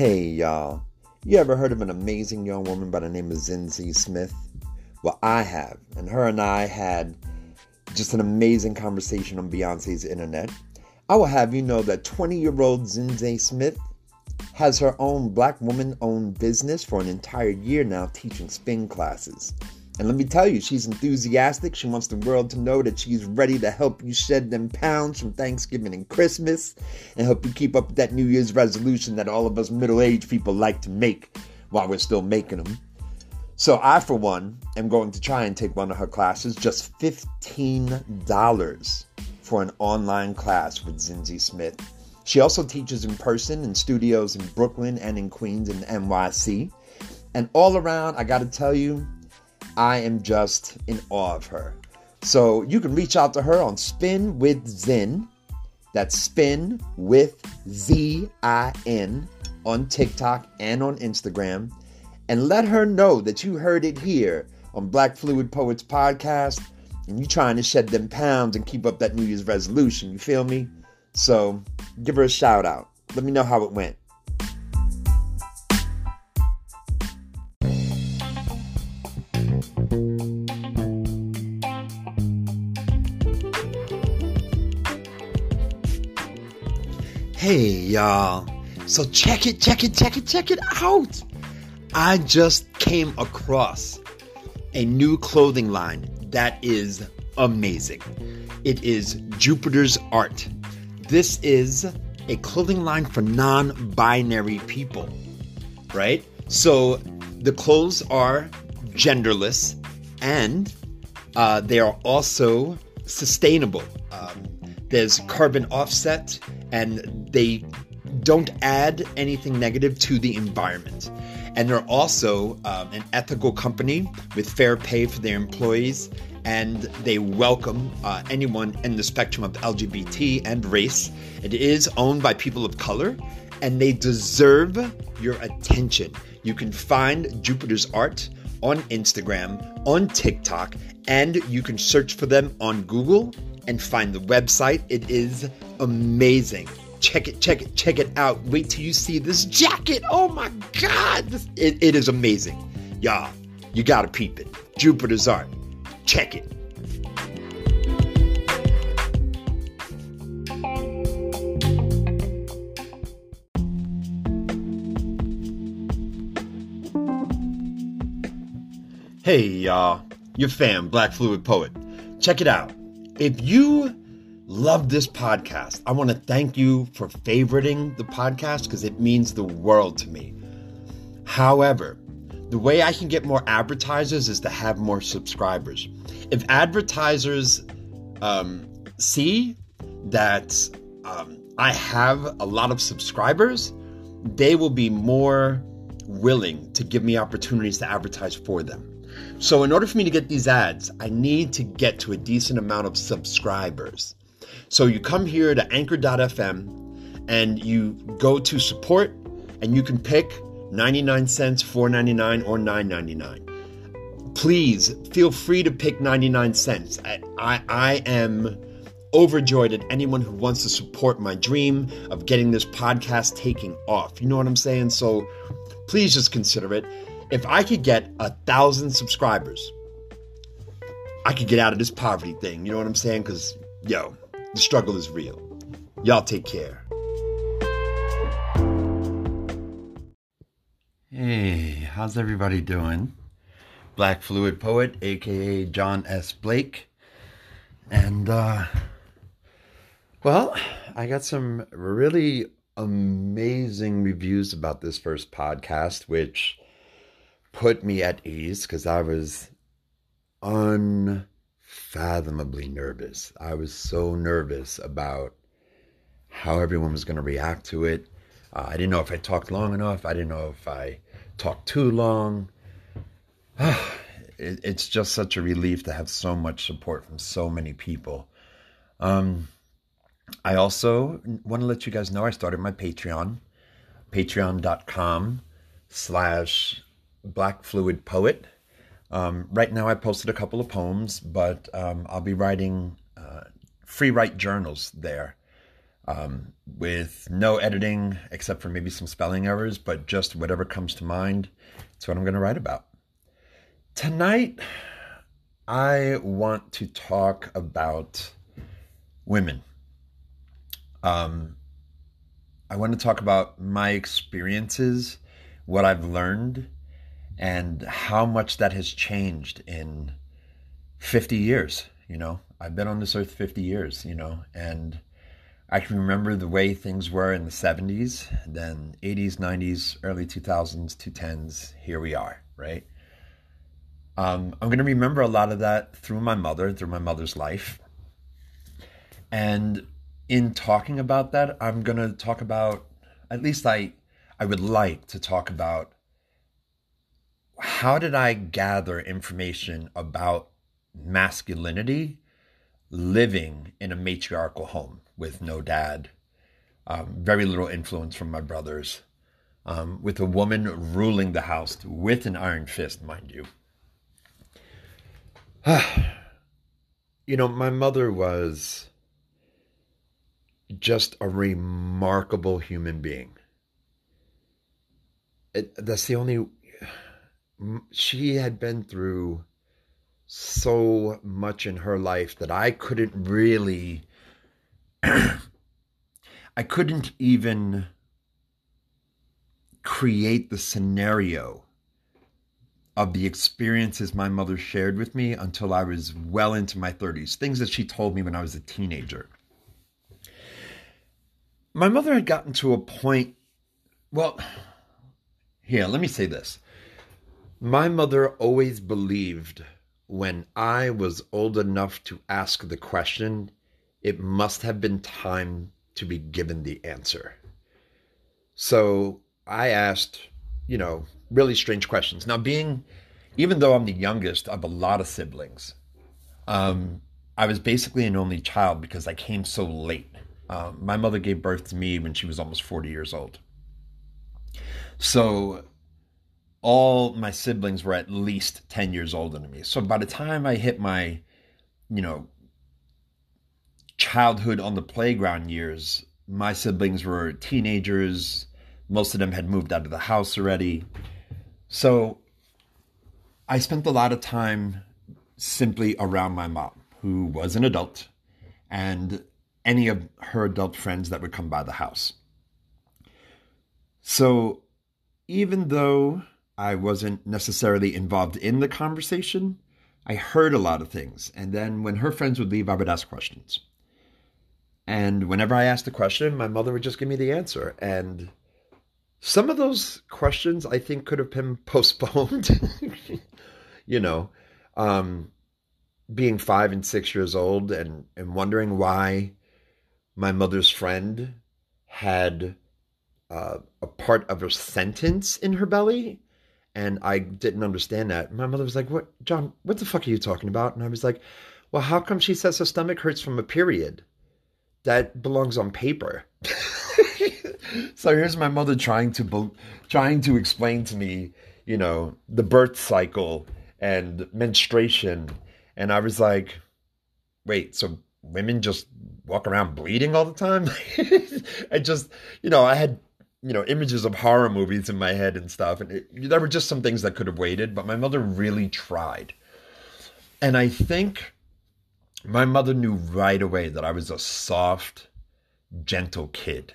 Hey y'all, you ever heard of an amazing young woman by the name of Zinzi Smith? Well, I have, and her and I had just an amazing conversation on Beyonce's internet. I will have you know that 20 year old Zinzi Smith has her own black woman owned business for an entire year now teaching spin classes. And let me tell you, she's enthusiastic. She wants the world to know that she's ready to help you shed them pounds from Thanksgiving and Christmas and help you keep up with that New Year's resolution that all of us middle aged people like to make while we're still making them. So, I, for one, am going to try and take one of her classes, just $15 for an online class with Zinzi Smith. She also teaches in person in studios in Brooklyn and in Queens and NYC. And all around, I gotta tell you, I am just in awe of her. So you can reach out to her on Spin with Zin. That's Spin with Z I N on TikTok and on Instagram. And let her know that you heard it here on Black Fluid Poets Podcast and you're trying to shed them pounds and keep up that New Year's resolution. You feel me? So give her a shout out. Let me know how it went. Y'all. So check it, check it, check it, check it out. I just came across a new clothing line that is amazing. It is Jupiter's Art. This is a clothing line for non binary people, right? So the clothes are genderless and uh, they are also sustainable. Um, there's carbon offset and they don't add anything negative to the environment. And they're also um, an ethical company with fair pay for their employees, and they welcome uh, anyone in the spectrum of LGBT and race. It is owned by people of color, and they deserve your attention. You can find Jupiter's Art on Instagram, on TikTok, and you can search for them on Google and find the website. It is amazing. Check it, check it, check it out. Wait till you see this jacket. Oh my God. This, it, it is amazing. Y'all, you gotta peep it. Jupiter's Art. Check it. Hey, y'all. Your fam, Black Fluid Poet. Check it out. If you love this podcast, I want to thank you for favoriting the podcast because it means the world to me. However, the way I can get more advertisers is to have more subscribers. If advertisers um, see that um, I have a lot of subscribers, they will be more willing to give me opportunities to advertise for them. So, in order for me to get these ads, I need to get to a decent amount of subscribers. So, you come here to anchor.fm and you go to support, and you can pick 99 cents, 4.99 or 9.99. Please feel free to pick 99 cents. I, I, I am overjoyed at anyone who wants to support my dream of getting this podcast taking off. You know what I'm saying? So please just consider it if I could get a thousand subscribers, I could get out of this poverty thing. You know what I'm saying? Because, yo, the struggle is real. Y'all take care. Hey, how's everybody doing? Black Fluid Poet, aka John S. Blake. And, uh, well, I got some really amazing reviews about this first podcast, which put me at ease because I was unfathomably nervous. I was so nervous about how everyone was going to react to it. Uh, I didn't know if I talked long enough. I didn't know if I talked too long. it, it's just such a relief to have so much support from so many people. Um, I also want to let you guys know I started my Patreon, patreon.com slash Black Fluid Poet. Um, right now, I posted a couple of poems, but um, I'll be writing uh, free write journals there. um, with no editing except for maybe some spelling errors, but just whatever comes to mind. It's what I'm going to write about. Tonight, I want to talk about women. Um, I want to talk about my experiences, what I've learned, and how much that has changed in 50 years. You know, I've been on this earth 50 years, you know, and I can remember the way things were in the 70s, then 80s, 90s, early 2000s, 2010s. Here we are, right? Um, I'm going to remember a lot of that through my mother, through my mother's life. And in talking about that, I'm going to talk about, at least I, I would like to talk about how did I gather information about masculinity living in a matriarchal home with no dad, um, very little influence from my brothers, um, with a woman ruling the house with an iron fist, mind you. you know, my mother was just a remarkable human being. It, that's the only she had been through so much in her life that I couldn't really I couldn't even create the scenario of the experiences my mother shared with me until I was well into my 30s, things that she told me when I was a teenager. My mother had gotten to a point, well, here, let me say this. My mother always believed when I was old enough to ask the question, it must have been time to be given the answer. So I asked, you know, really strange questions. Now, being, even though I'm the youngest of a lot of siblings, um, I was basically an only child because I came so late. Um, my mother gave birth to me when she was almost 40 years old. So all my siblings were at least 10 years older than me. So by the time I hit my, you know, childhood on the playground years, my siblings were teenagers. Most of them had moved out of the house already. So I spent a lot of time simply around my mom, who was an adult, and any of her adult friends that would come by the house. So even though I wasn't necessarily involved in the conversation. I heard a lot of things. And then when her friends would leave, I would ask questions. And whenever I asked a question, my mother would just give me the answer. And some of those questions I think could have been postponed. you know, um, being five and six years old and, and wondering why my mother's friend had uh, a part of a sentence in her belly and I didn't understand that. My mother was like, "What, John? What the fuck are you talking about?" And I was like, "Well, how come she says her stomach hurts from a period? That belongs on paper." so here's my mother trying to trying to explain to me, you know, the birth cycle and menstruation, and I was like, "Wait, so women just walk around bleeding all the time?" I just, you know, I had you know images of horror movies in my head and stuff and it, there were just some things that could have waited but my mother really tried. And i think my mother knew right away that i was a soft gentle kid.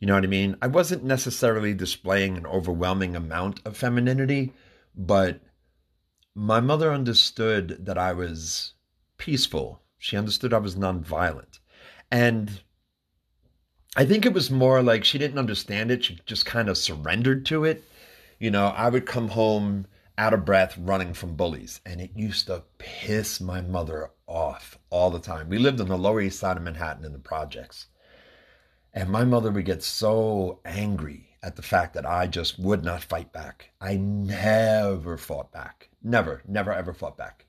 You know what i mean? I wasn't necessarily displaying an overwhelming amount of femininity but my mother understood that i was peaceful. She understood i was nonviolent. And I think it was more like she didn't understand it. She just kind of surrendered to it. You know, I would come home out of breath running from bullies, and it used to piss my mother off all the time. We lived on the Lower East Side of Manhattan in the projects. And my mother would get so angry at the fact that I just would not fight back. I never fought back. Never, never, ever fought back.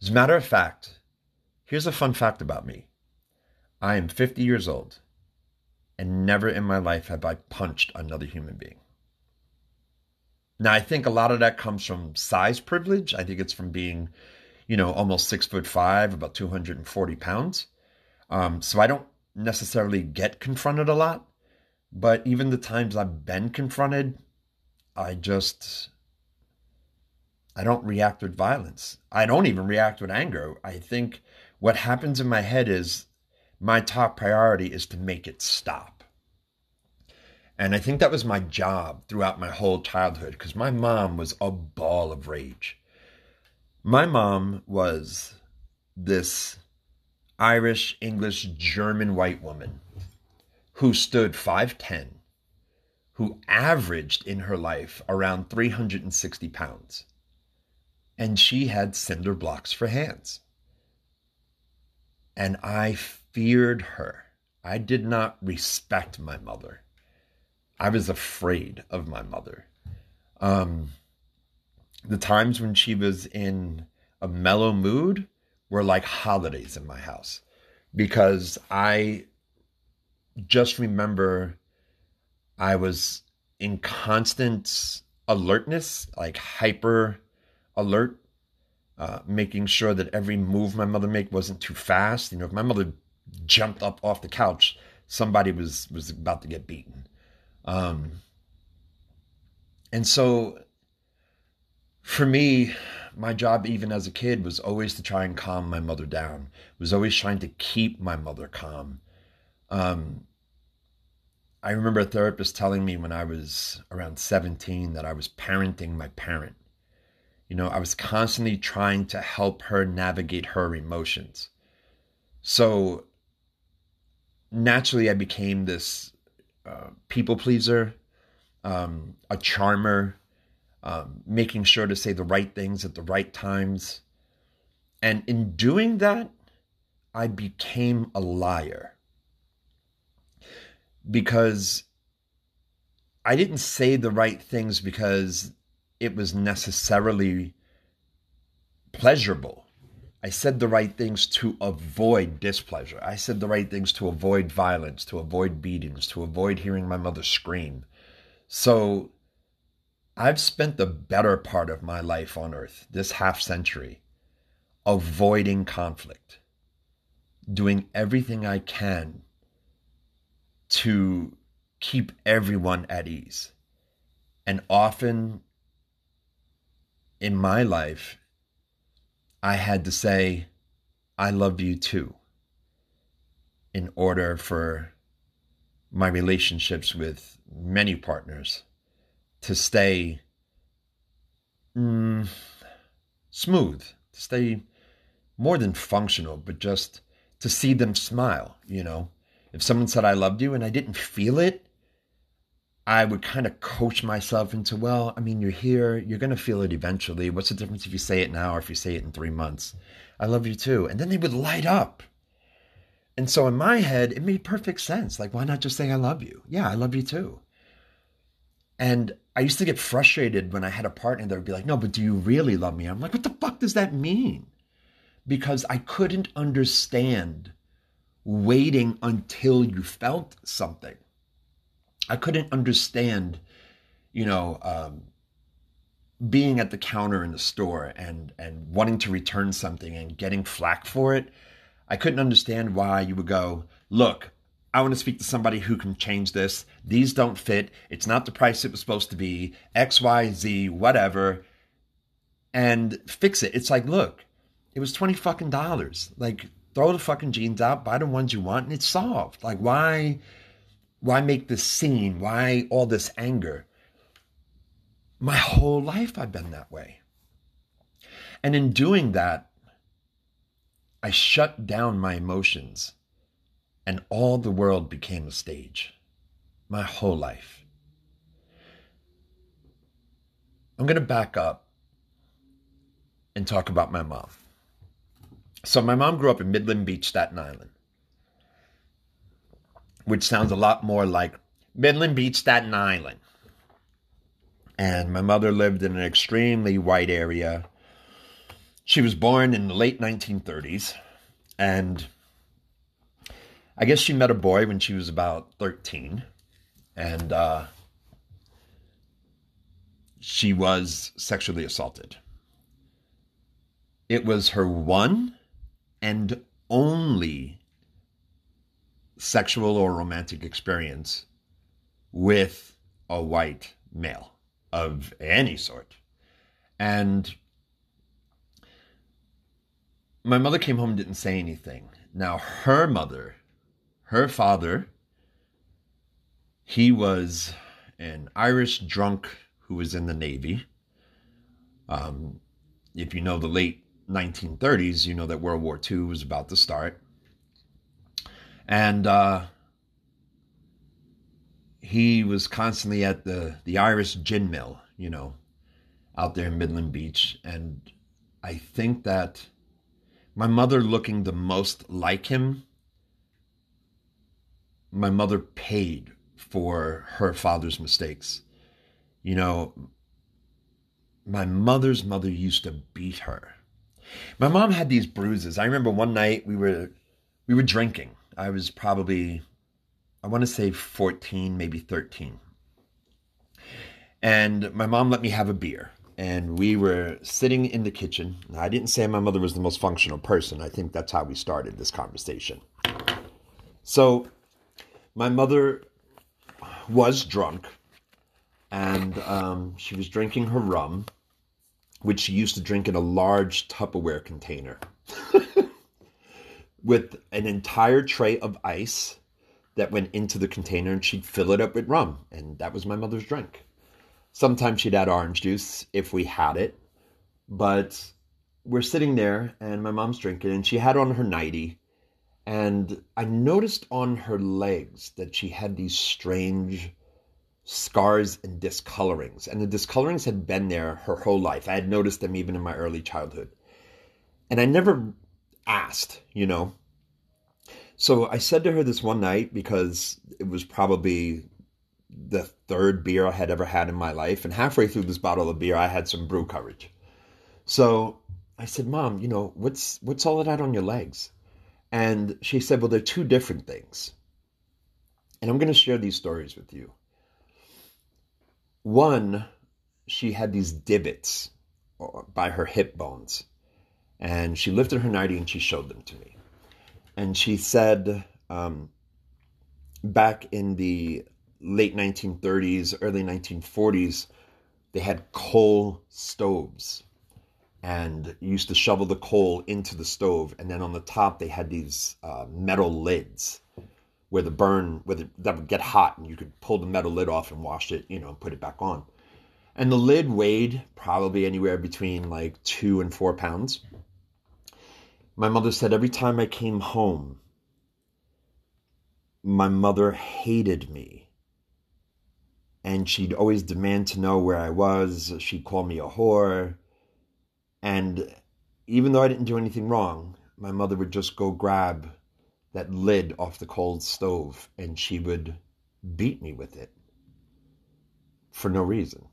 As a matter of fact, here's a fun fact about me I am 50 years old and never in my life have I punched another human being. Now, I think a lot of that comes from size privilege. I think it's from being, you know, almost six foot five, about 240 pounds. Um, so I don't necessarily get confronted a lot, but even the times I've been confronted, I just I don't react with violence. I don't even react with anger. I think what happens in my head is my top priority is to make it stop. And I think that was my job throughout my whole childhood because my mom was a ball of rage. My mom was this Irish, English, German white woman who stood 5'10, who averaged in her life around 360 pounds. And she had cinder blocks for hands. And I feared her. I did not respect my mother. I was afraid of my mother. Um, the times when she was in a mellow mood, were like holidays in my house because I just remember I was in constant alertness, like hyper alert, uh, making sure that every move my mother made wasn't too fast. You know, if my mother jumped up off the couch, somebody was was about to get beaten. Um, and so, for me, my job, even as a kid, was always to try and calm my mother down. Was always trying to keep my mother calm. Um, I remember a therapist telling me when I was around 17 that I was parenting my parent. You know, I was constantly trying to help her navigate her emotions. So naturally, I became this uh, people pleaser, um, a charmer, um, making sure to say the right things at the right times. And in doing that, I became a liar. Because I didn't say the right things because it was necessarily pleasurable. I said the right things to avoid displeasure. I said the right things to avoid violence, to avoid beatings, to avoid hearing my mother scream. So I've spent the better part of my life on earth, this half century, avoiding conflict, doing everything I can to keep everyone at ease. And often in my life, I had to say, I love you too, in order for my relationships with many partners to stay mm, smooth, to stay more than functional, but just to see them smile. You know, if someone said I loved you and I didn't feel it, I would kind of coach myself into, well, I mean, you're here, you're going to feel it eventually. What's the difference if you say it now or if you say it in three months? I love you too. And then they would light up. And so in my head, it made perfect sense. Like, why not just say, I love you? Yeah, I love you too. And I used to get frustrated when I had a partner that would be like, no, but do you really love me? I'm like, what the fuck does that mean? Because I couldn't understand waiting until you felt something. I couldn't understand, you know, um, being at the counter in the store and and wanting to return something and getting flack for it. I couldn't understand why you would go, look, I want to speak to somebody who can change this. These don't fit. It's not the price it was supposed to be. X, Y, Z, whatever. And fix it. It's like, look, it was 20 fucking dollars. Like, throw the fucking jeans out, buy the ones you want, and it's solved. Like, why why make this scene? Why all this anger? My whole life I've been that way. And in doing that, I shut down my emotions and all the world became a stage. My whole life. I'm going to back up and talk about my mom. So, my mom grew up in Midland Beach, Staten Island, which sounds a lot more like Midland Beach, Staten Island. And my mother lived in an extremely white area. She was born in the late 1930s and I guess she met a boy when she was about 13. And uh, she was sexually assaulted. It was her one and only sexual or romantic experience with a white male of any sort. And my mother came home and didn't say anything. Now, her mother, her father, he was an Irish drunk who was in the Navy. Um, if you know the late 1930s, you know that World War II was about to start. And uh, he was constantly at the, the Irish gin mill, you know, out there in Midland Beach. And I think that my mother looking the most like him, my mother paid for her father's mistakes. You know, my mother's mother used to beat her. My mom had these bruises. I remember one night we were we were drinking. I was probably I want to say 14, maybe 13. And my mom let me have a beer. And we were sitting in the kitchen. I didn't say my mother was the most functional person. I think that's how we started this conversation. So, my mother was drunk and um, she was drinking her rum, which she used to drink in a large Tupperware container with an entire tray of ice that went into the container and she'd fill it up with rum. And that was my mother's drink. Sometimes she'd add orange juice if we had it. But we're sitting there and my mom's drinking and she had on her nightie and I noticed on her legs that she had these strange scars and discolorings. And the discolorings had been there her whole life. I had noticed them even in my early childhood. And I never asked, you know. So I said to her this one night because it was probably the third beer I had ever had in my life. And halfway through this bottle of beer, I had some brew courage. So I said, Mom, you know, what's what's all of that on your legs? And she said, Well, they're two different things. And I'm going to share these stories with you. One, she had these divots uh, by her hip bones. And she lifted her nightie and she showed them to me. And she said, um, back in the late 1930s, early 1940s, they had coal stoves and used to shovel the coal into the stove. And then on the top, they had these uh, metal lids where the burn, where the, that would get hot and you could pull the metal lid off and wash it, you know, and put it back on. And the lid weighed probably anywhere between like two and four pounds. My mother said every time I came home, my mother hated me. And she'd always demand to know where I was. She'd call me a whore and even though I didn't do anything wrong, my mother would just go grab that lid off the cold stove and she would beat me with it for no reason.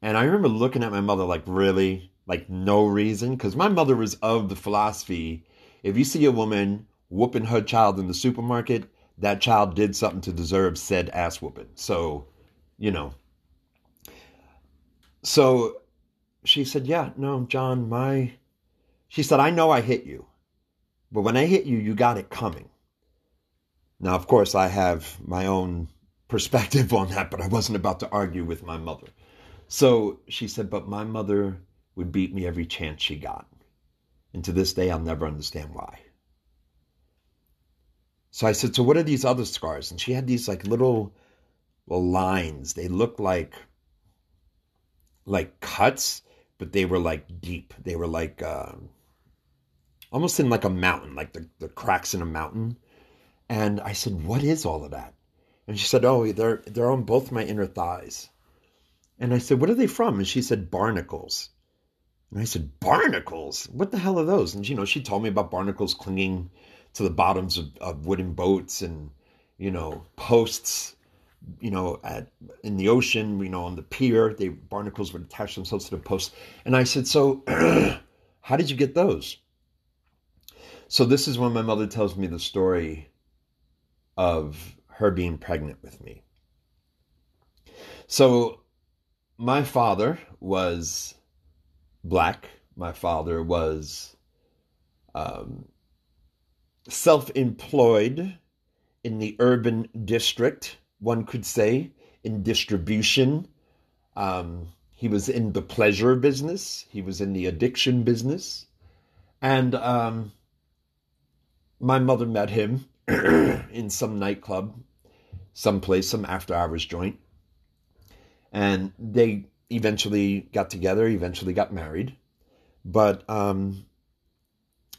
And I remember looking at my mother like, really? Like, no reason? Because my mother was of the philosophy if you see a woman whooping her child in the supermarket, that child did something to deserve said ass whooping. So, you know. So she said, Yeah, no, John, my. She said, I know I hit you, but when I hit you, you got it coming. Now, of course, I have my own perspective on that, but I wasn't about to argue with my mother. So she said, But my mother would beat me every chance she got. And to this day, I'll never understand why. So I said, So what are these other scars? And she had these like little, lines. They looked like like cuts but they were like deep. They were like uh, almost in like a mountain, like the, the cracks in a mountain. And I said, What is all of that? And she said, Oh, they're they're on both my inner thighs. And I said, What are they from? And she said, Barnacles. And I said, Barnacles? What the hell are those? And you know, she told me about barnacles clinging to the bottoms of, of wooden boats and, you know, posts you know, at in the ocean, you know, on the pier, they barnacles would attach themselves to the posts. And I said, "So, how did you get those?" So this is when my mother tells me the story of her being pregnant with me. So, my father was black. My father was um, self employed in the urban district, one could say, in distribution. Um, he was in the pleasure business, he was in the addiction business. And um, my mother met him in some nightclub, someplace, some after hours joint. And they eventually got together, eventually got married. But um,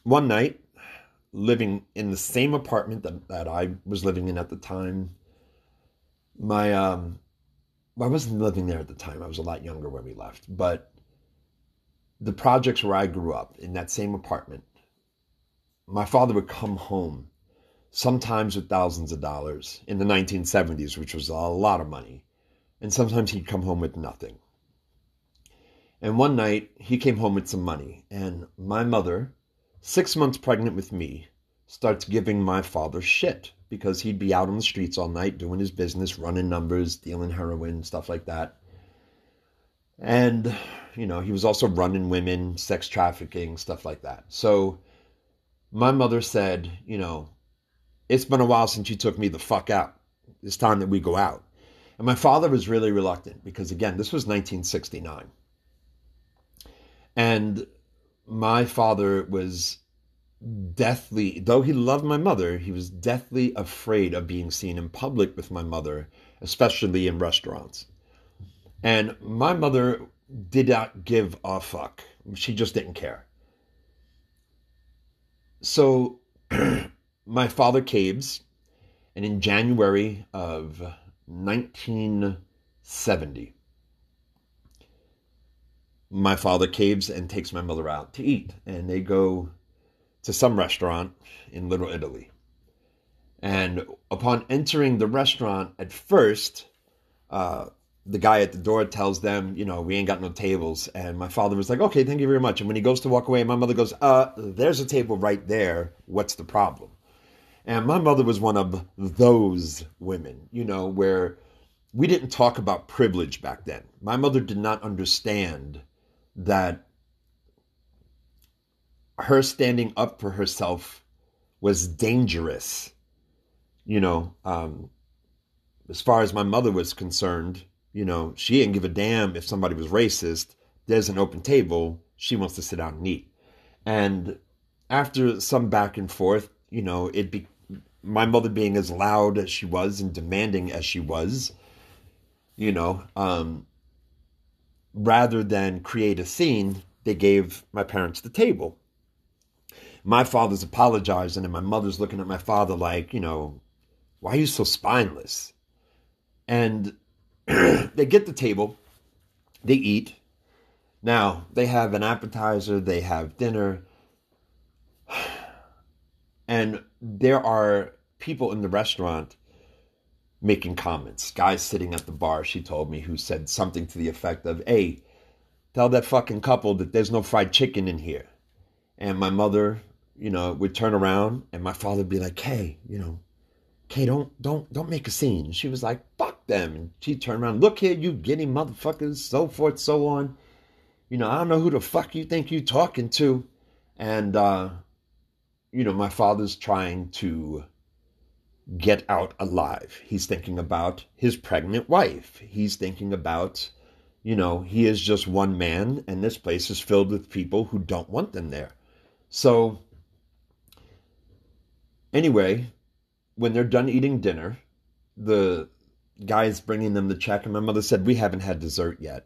one night, living in the same apartment that, that I was living in at the time, my um, I wasn't living there at the time. I was a lot younger when we left, but the projects where I grew up in that same apartment, my father would come home sometimes with thousands of dollars in the 1970s, which was a lot of money, and sometimes he'd come home with nothing. And one night he came home with some money, and my mother, six months pregnant with me, starts giving my father shit because he'd be out on the streets all night doing his business, running numbers, dealing heroin, stuff like that. And, you know, he was also running women, sex trafficking, stuff like that. So my mother said, you know, it's been a while since you took me the fuck out. It's time that we go out. And my father was really reluctant because, again, this was 1969. And my father was deathly, though he loved my mother, he was deathly afraid of being seen in public with my mother, especially in restaurants. And my mother did not give a fuck. She just didn't care. So my father caves, and in January of 1970, my father caves and takes my mother out to eat. And they go to some restaurant in Little Italy. And upon entering the restaurant, at first, uh, the guy at the door tells them, you know, we ain't got no tables. And my father was like, okay, thank you very much. And when he goes to walk away, my mother goes, uh, there's a table right there. What's the problem? And my mother was one of those women, you know, where we didn't talk about privilege back then. My mother did not understand that her standing up for herself was dangerous. You know, um, as far as my mother was concerned, you know, she didn't give a damn if somebody was racist. There's an open table. She wants to sit down and eat. And after some back and forth, you know, it be my mother being as loud as she was and demanding as she was, you know, um, rather than create a scene, they gave my parents the table. My father's apologizing, and my mother's looking at my father like, you know, why are you so spineless? And they get the table, they eat. Now, they have an appetizer, they have dinner, and there are people in the restaurant making comments. Guys sitting at the bar, she told me, who said something to the effect of, Hey, tell that fucking couple that there's no fried chicken in here. And my mother, you know, would turn around and my father would be like, Hey, you know, Kay, don't don't don't make a scene. She was like, fuck them. And she turned around, look here, you giddy motherfuckers, so forth, so on. You know, I don't know who the fuck you think you talking to. And uh, you know, my father's trying to get out alive. He's thinking about his pregnant wife. He's thinking about, you know, he is just one man, and this place is filled with people who don't want them there. So, anyway, when they're done eating dinner, the guy's bringing them the check, and my mother said, We haven't had dessert yet.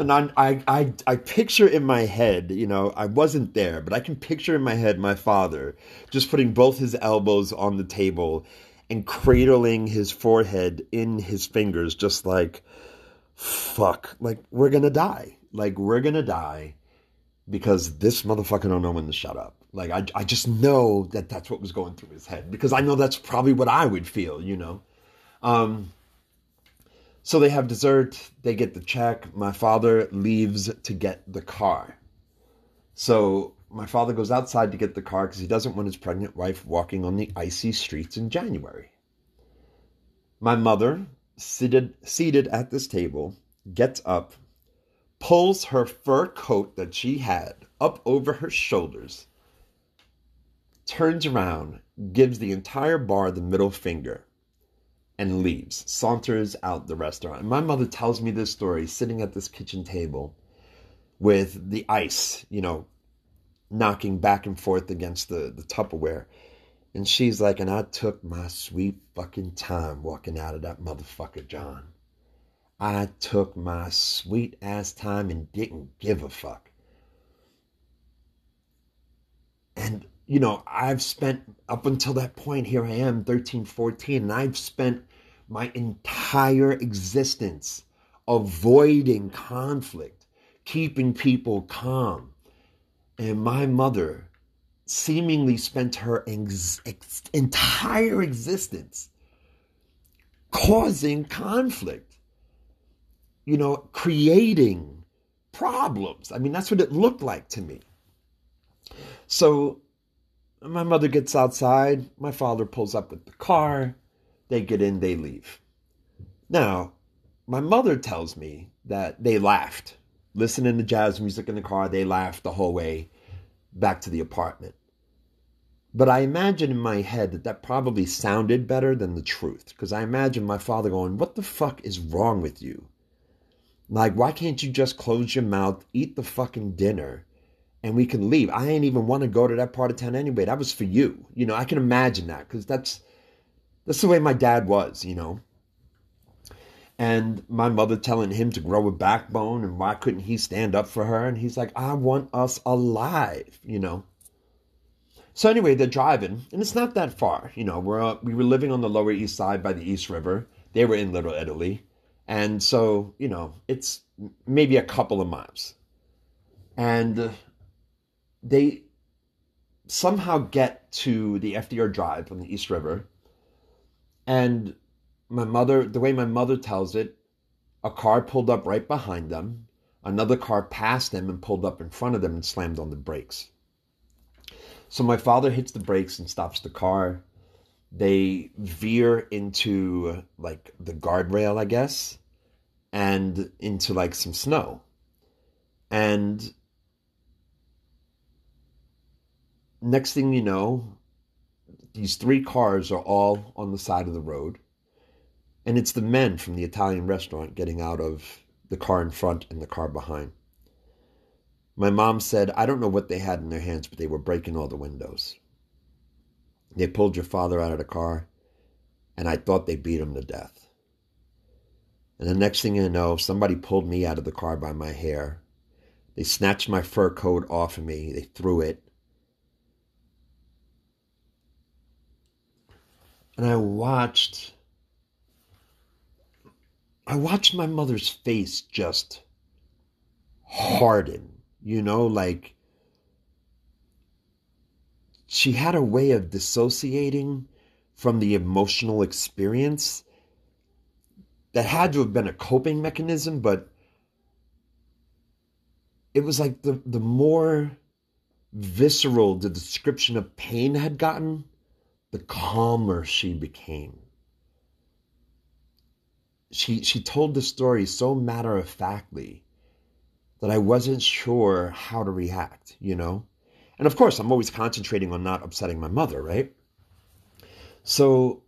And I, I, I, I picture in my head, you know, I wasn't there, but I can picture in my head my father just putting both his elbows on the table and cradling his forehead in his fingers, just like, fuck, like we're gonna die, like we're gonna die because this motherfucker don't know when to shut up. Like I, I just know that that's what was going through his head because I know that's probably what I would feel, you know. Um, so they have dessert, they get the check. My father leaves to get the car. So my father goes outside to get the car because he doesn't want his pregnant wife walking on the icy streets in January. My mother, seated, seated at this table, gets up, pulls her fur coat that she had up over her shoulders, turns around, gives the entire bar the middle finger, and leaves, saunters out the restaurant. And my mother tells me this story sitting at this kitchen table with the ice, you know, knocking back and forth against the, the Tupperware. And she's like, and I took my sweet fucking time walking out of that motherfucker, John. I took my sweet ass time and didn't give a fuck. And, you know, I've spent up until that point, here I am, 13, 14, and I've spent my entire existence avoiding conflict, keeping people calm. And my mother seemingly spent her ex- ex- entire existence causing conflict, you know, creating problems. I mean, that's what it looked like to me. So my mother gets outside, my father pulls up with the car, they get in, they leave. Now, my mother tells me that they laughed. Listening to jazz music in the car, they laughed the whole way back to the apartment. But I imagine in my head that that probably sounded better than the truth. Because I imagine my father going, What the fuck is wrong with you? Like, why can't you just close your mouth, eat the fucking dinner, and we can leave? I ain't even want to go to that part of town anyway. That was for you. You know, I can imagine that because that's that's the way my dad was, you know. And my mother telling him to grow a backbone and why couldn't he stand up for her? And he's like, I want us alive, you know. So anyway, they're driving, and it's not that far. You know, we're uh, we were living on the Lower East Side by the East River. They were in Little Italy, and so you know, it's maybe a couple of miles. And uh, they somehow get to the FDR Drive on the East River, and my mother, the way my mother tells it, a car pulled up right behind them. Another car passed them and pulled up in front of them and slammed on the brakes. So my father hits the brakes and stops the car. They veer into like the guardrail, I guess, and into like some snow. And next thing you know, these three cars are all on the side of the road. And it's the men from the Italian restaurant getting out of the car in front and the car behind. My mom said, I don't know what they had in their hands, but they were breaking all the windows. They pulled your father out of the car, and I thought they beat him to death. And the next thing I know, somebody pulled me out of the car by my hair. They snatched my fur coat off of me, they threw it. And I watched. I watched my mother's face just harden you know, like she had a way of dissociating from the emotional experience that had to have been a coping mechanism, but it was like the, the more visceral the description of pain had gotten, the calmer she became. She she told the story so matter of factly that I wasn't sure how to react, you know? And of course, I'm always concentrating on not upsetting my mother, right? So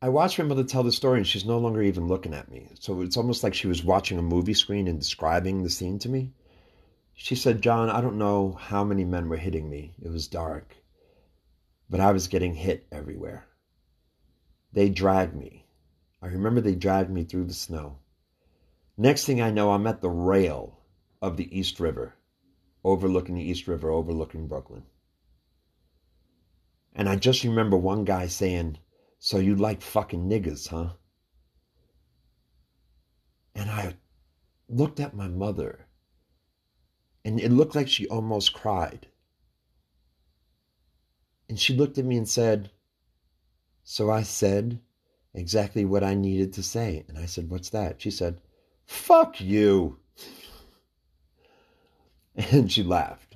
I watched my mother tell the story and she's no longer even looking at me. So it's almost like she was watching a movie screen and describing the scene to me. She said, John, I don't know how many men were hitting me. It was dark. But I was getting hit everywhere. They dragged me. I remember they dragged me through the snow. Next thing I know, I'm at the rail of the East River, overlooking the East River, overlooking Brooklyn. And I just remember one guy saying, So you like fucking niggas, huh? And I looked at my mother, and it looked like she almost cried. And she looked at me and said, So I said exactly what I needed to say. And I said, What's that? She said, Fuck you. And she laughed.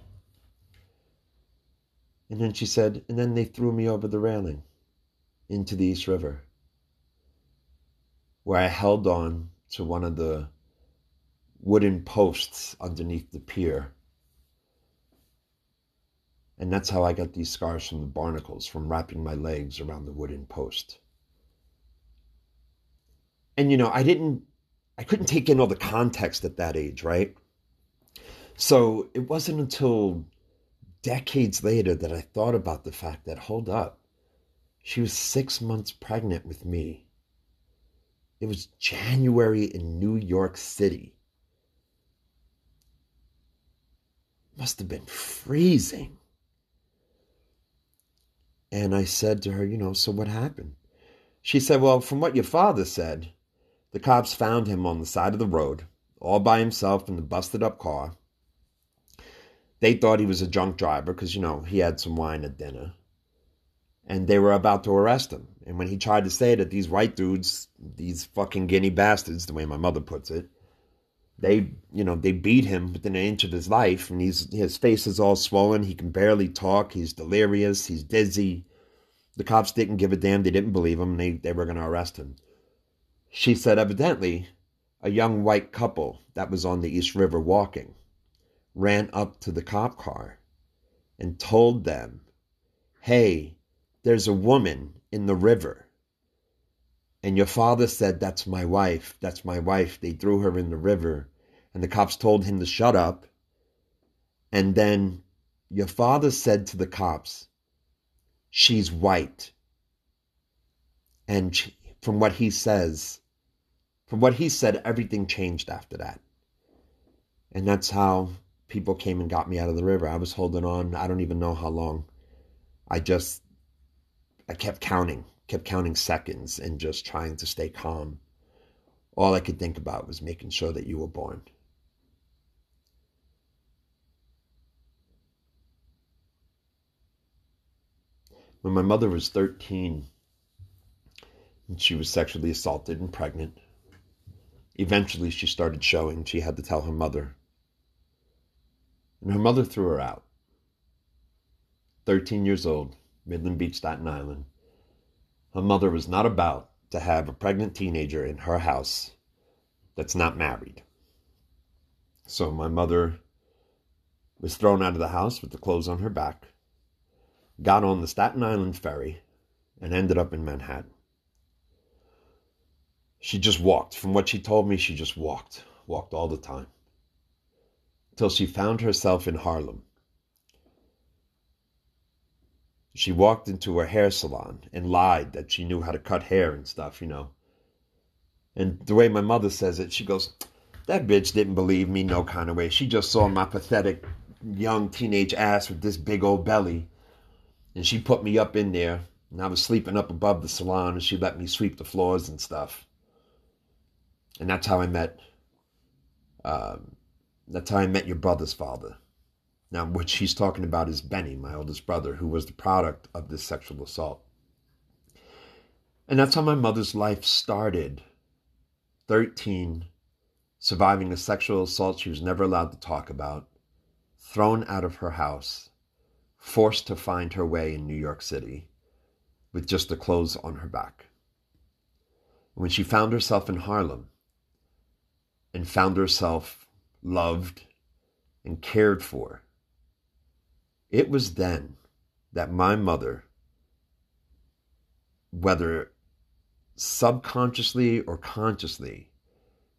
And then she said, and then they threw me over the railing into the East River, where I held on to one of the wooden posts underneath the pier. And that's how I got these scars from the barnacles, from wrapping my legs around the wooden post. And, you know, I didn't, I couldn't take in all the context at that age, right? So it wasn't until decades later that I thought about the fact that, hold up, she was six months pregnant with me. It was January in New York City. Must have been freezing. And I said to her, you know, so what happened? She said, well, from what your father said, the cops found him on the side of the road, all by himself in the busted up car. They thought he was a drunk driver because, you know, he had some wine at dinner. And they were about to arrest him. And when he tried to say that these white dudes, these fucking guinea bastards, the way my mother puts it, they, you know, they beat him within an inch of his life, and he's his face is all swollen. He can barely talk. He's delirious. He's dizzy. The cops didn't give a damn. They didn't believe him. They they were going to arrest him. She said, evidently, a young white couple that was on the East River walking ran up to the cop car and told them, "Hey, there's a woman in the river." And your father said, That's my wife. That's my wife. They threw her in the river. And the cops told him to shut up. And then your father said to the cops, She's white. And she, from what he says, from what he said, everything changed after that. And that's how people came and got me out of the river. I was holding on, I don't even know how long. I just, I kept counting kept counting seconds and just trying to stay calm. All I could think about was making sure that you were born. When my mother was 13, and she was sexually assaulted and pregnant, eventually she started showing. She had to tell her mother. And her mother threw her out. 13 years old, Midland Beach, Staten Island. Her mother was not about to have a pregnant teenager in her house that's not married. So my mother was thrown out of the house with the clothes on her back, got on the Staten Island ferry, and ended up in Manhattan. She just walked. From what she told me, she just walked, walked all the time. Till she found herself in Harlem she walked into a hair salon and lied that she knew how to cut hair and stuff, you know. And the way my mother says it, she goes, That bitch didn't believe me no kind of way. She just saw my pathetic young teenage ass with this big old belly. And she put me up in there. And I was sleeping up above the salon and she let me sweep the floors and stuff. And that's how I met. Um, that's how I met your brother's father. Now, what she's talking about is Benny, my oldest brother, who was the product of this sexual assault. And that's how my mother's life started. 13, surviving a sexual assault she was never allowed to talk about, thrown out of her house, forced to find her way in New York City with just the clothes on her back. When she found herself in Harlem and found herself loved and cared for, it was then that my mother, whether subconsciously or consciously,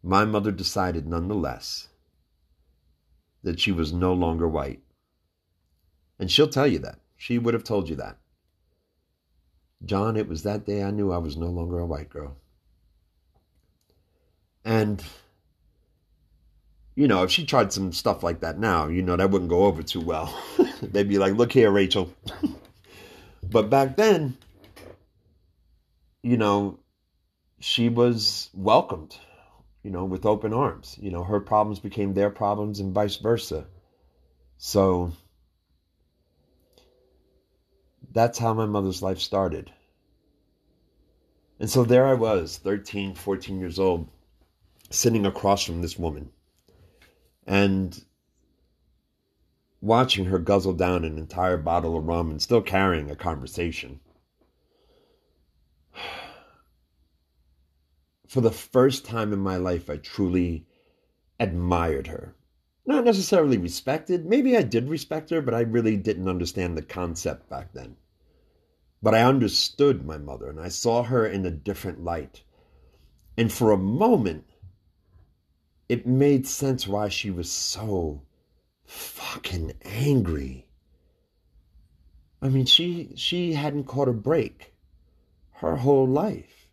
my mother decided nonetheless that she was no longer white. And she'll tell you that. She would have told you that. John, it was that day I knew I was no longer a white girl. And you know, if she tried some stuff like that now, you know, that wouldn't go over too well. They'd be like, look here, Rachel. but back then, you know, she was welcomed, you know, with open arms. You know, her problems became their problems and vice versa. So that's how my mother's life started. And so there I was, 13, 14 years old, sitting across from this woman and watching her guzzle down an entire bottle of rum and still carrying a conversation. For the first time in my life, I truly admired her. not necessarily respected. Maybe I did respect her, but I really didn't understand the concept back then. But I understood my mother and I saw her in a different light. And for a moment, it made sense why she was so fucking angry. I mean, she she hadn't caught a break her whole life.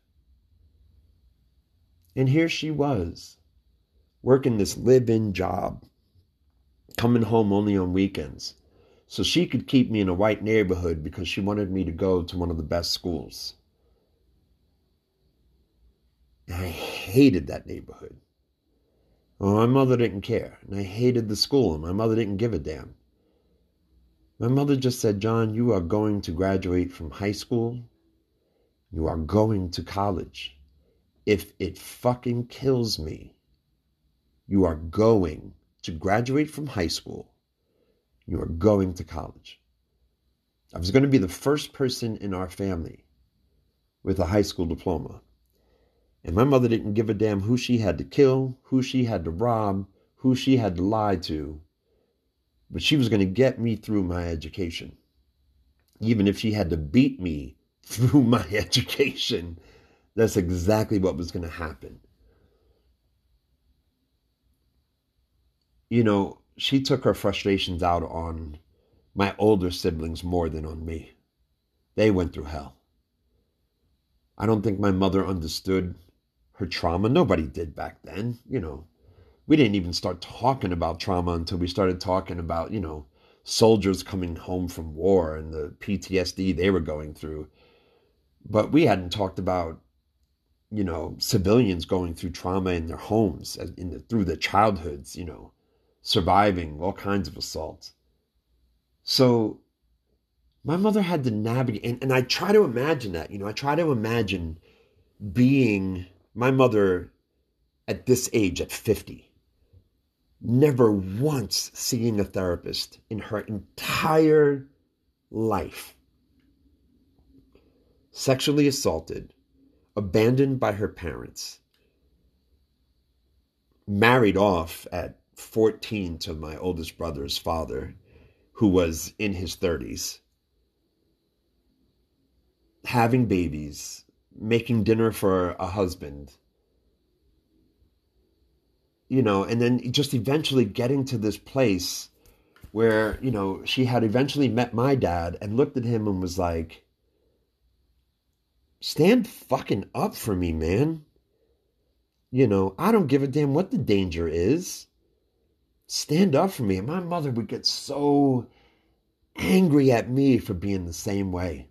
And here she was, working this live-in job, coming home only on weekends. So she could keep me in a white neighborhood because she wanted me to go to one of the best schools. And I hated that neighborhood. Well, my mother didn't care, and I hated the school, and my mother didn't give a damn. My mother just said, John, you are going to graduate from high school. You are going to college. If it fucking kills me, you are going to graduate from high school. You are going to college. I was going to be the first person in our family with a high school diploma. And my mother didn't give a damn who she had to kill, who she had to rob, who she had to lie to. But she was going to get me through my education. Even if she had to beat me through my education, that's exactly what was going to happen. You know, she took her frustrations out on my older siblings more than on me. They went through hell. I don't think my mother understood her trauma. Nobody did back then, you know. We didn't even start talking about trauma until we started talking about, you know, soldiers coming home from war and the PTSD they were going through. But we hadn't talked about, you know, civilians going through trauma in their homes, in the, through their childhoods, you know, surviving all kinds of assaults. So my mother had to navigate, and, and I try to imagine that, you know, I try to imagine being my mother, at this age, at 50, never once seeing a therapist in her entire life. Sexually assaulted, abandoned by her parents, married off at 14 to my oldest brother's father, who was in his 30s, having babies, making dinner for a husband. You know and then just eventually getting to this place where you know she had eventually met my dad and looked at him and was like stand fucking up for me man. You know i don't give a damn what the danger is. Stand up for me. And my mother would get so angry at me for being the same way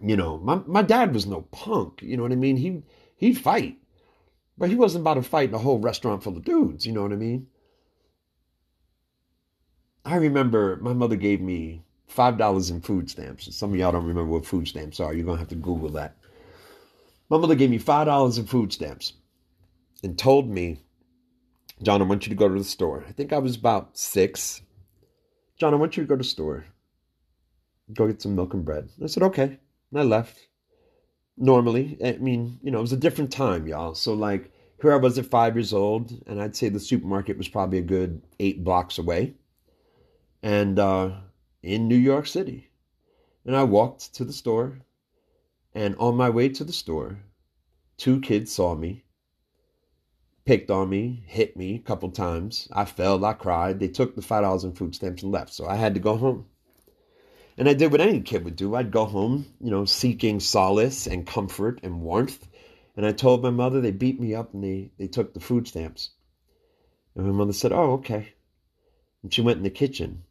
you know, my, my dad was no punk. You know what I mean? He he'd fight. But he wasn't about to fight a whole restaurant full of dudes, you know what I mean? I remember my mother gave me five dollars in food stamps. Some of y'all don't remember what food stamps are. You're gonna have to Google that. My mother gave me five dollars in food stamps and told me, John, I want you to go to the store. I think I was about six. John, I want you to go to the store. Go get some milk and bread. I said, okay. And I left. Normally, I mean, you know, it was a different time, y'all. So, like, here I was at five years old, and I'd say the supermarket was probably a good eight blocks away, and uh, in New York City. And I walked to the store, and on my way to the store, two kids saw me, picked on me, hit me a couple times. I fell, I cried. They took the five dollars in food stamps and left, so I had to go home. And I did what any kid would do. I'd go home, you know, seeking solace and comfort and warmth. And I told my mother they beat me up and they, they took the food stamps. And my mother said, Oh, okay. And she went in the kitchen.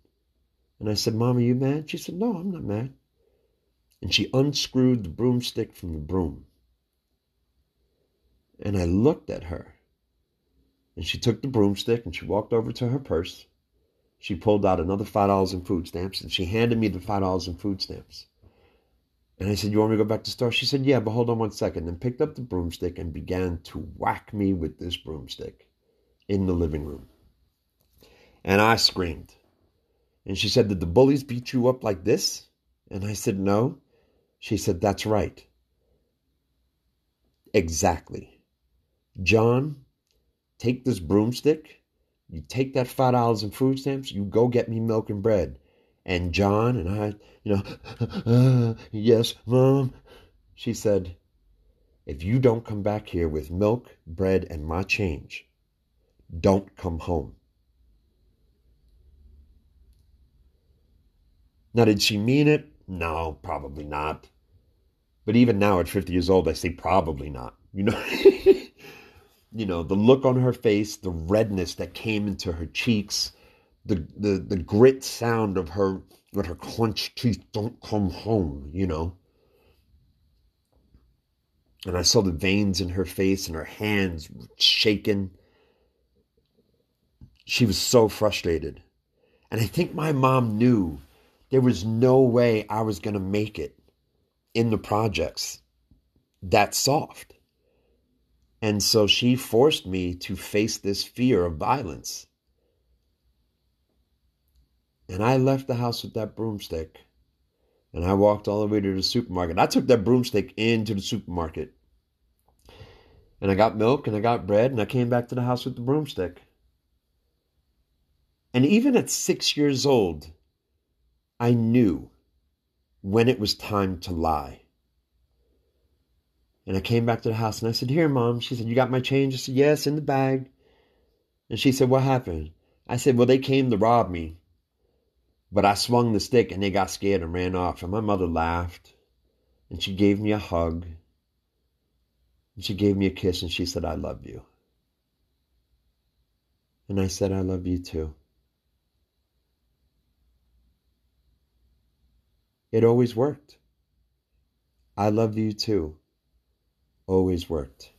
And I said, Mom, are you mad? She said, No, I'm not mad. And she unscrewed the broomstick from the broom. And I looked at her. And she took the broomstick and she walked over to her purse she pulled out another five dollars in food stamps and she handed me the five dollars in food stamps. And I said, You want me to go back to the store? She said, Yeah, but hold on one second. And picked up the broomstick and began to whack me with this broomstick in the living room. And I screamed. And she said, Did the bullies beat you up like this? And I said, No. She said, That's right. Exactly. John, take this broomstick You take that five dollars in food stamps, you go get me milk and bread. And John and I, you know, uh, yes, mom. She said, if you don't come back here with milk, bread, and my change, don't come home. Now, did she mean it? No, probably not. But even now at 50 years old, I say probably not. You know, you know, the look on her face, the redness that came into her cheeks, the the the grit sound of her with her clenched teeth, don't come home, you know. And I saw the veins in her face and her hands shaking. She was so frustrated. And I think my mom knew there was no way I was going to make it in the projects that soft. And so she forced me to face this fear of violence. And I left the house with that broomstick. And I walked all the way to the supermarket. I took that broomstick into the supermarket. And I got milk and I got bread and I came back to the house with the broomstick. And even at six years old, I knew when it was time to lie. And I came back to the house and I said, Here, mom. She said, You got my change? I said, Yes, in the bag. And she said, What happened? I said, Well, they came to rob me. But I swung the stick and they got scared and ran off. And my mother laughed and she gave me a hug. And she gave me a kiss and she said, I love you. And I said, I love you too. It always worked. I love you too. Always worked.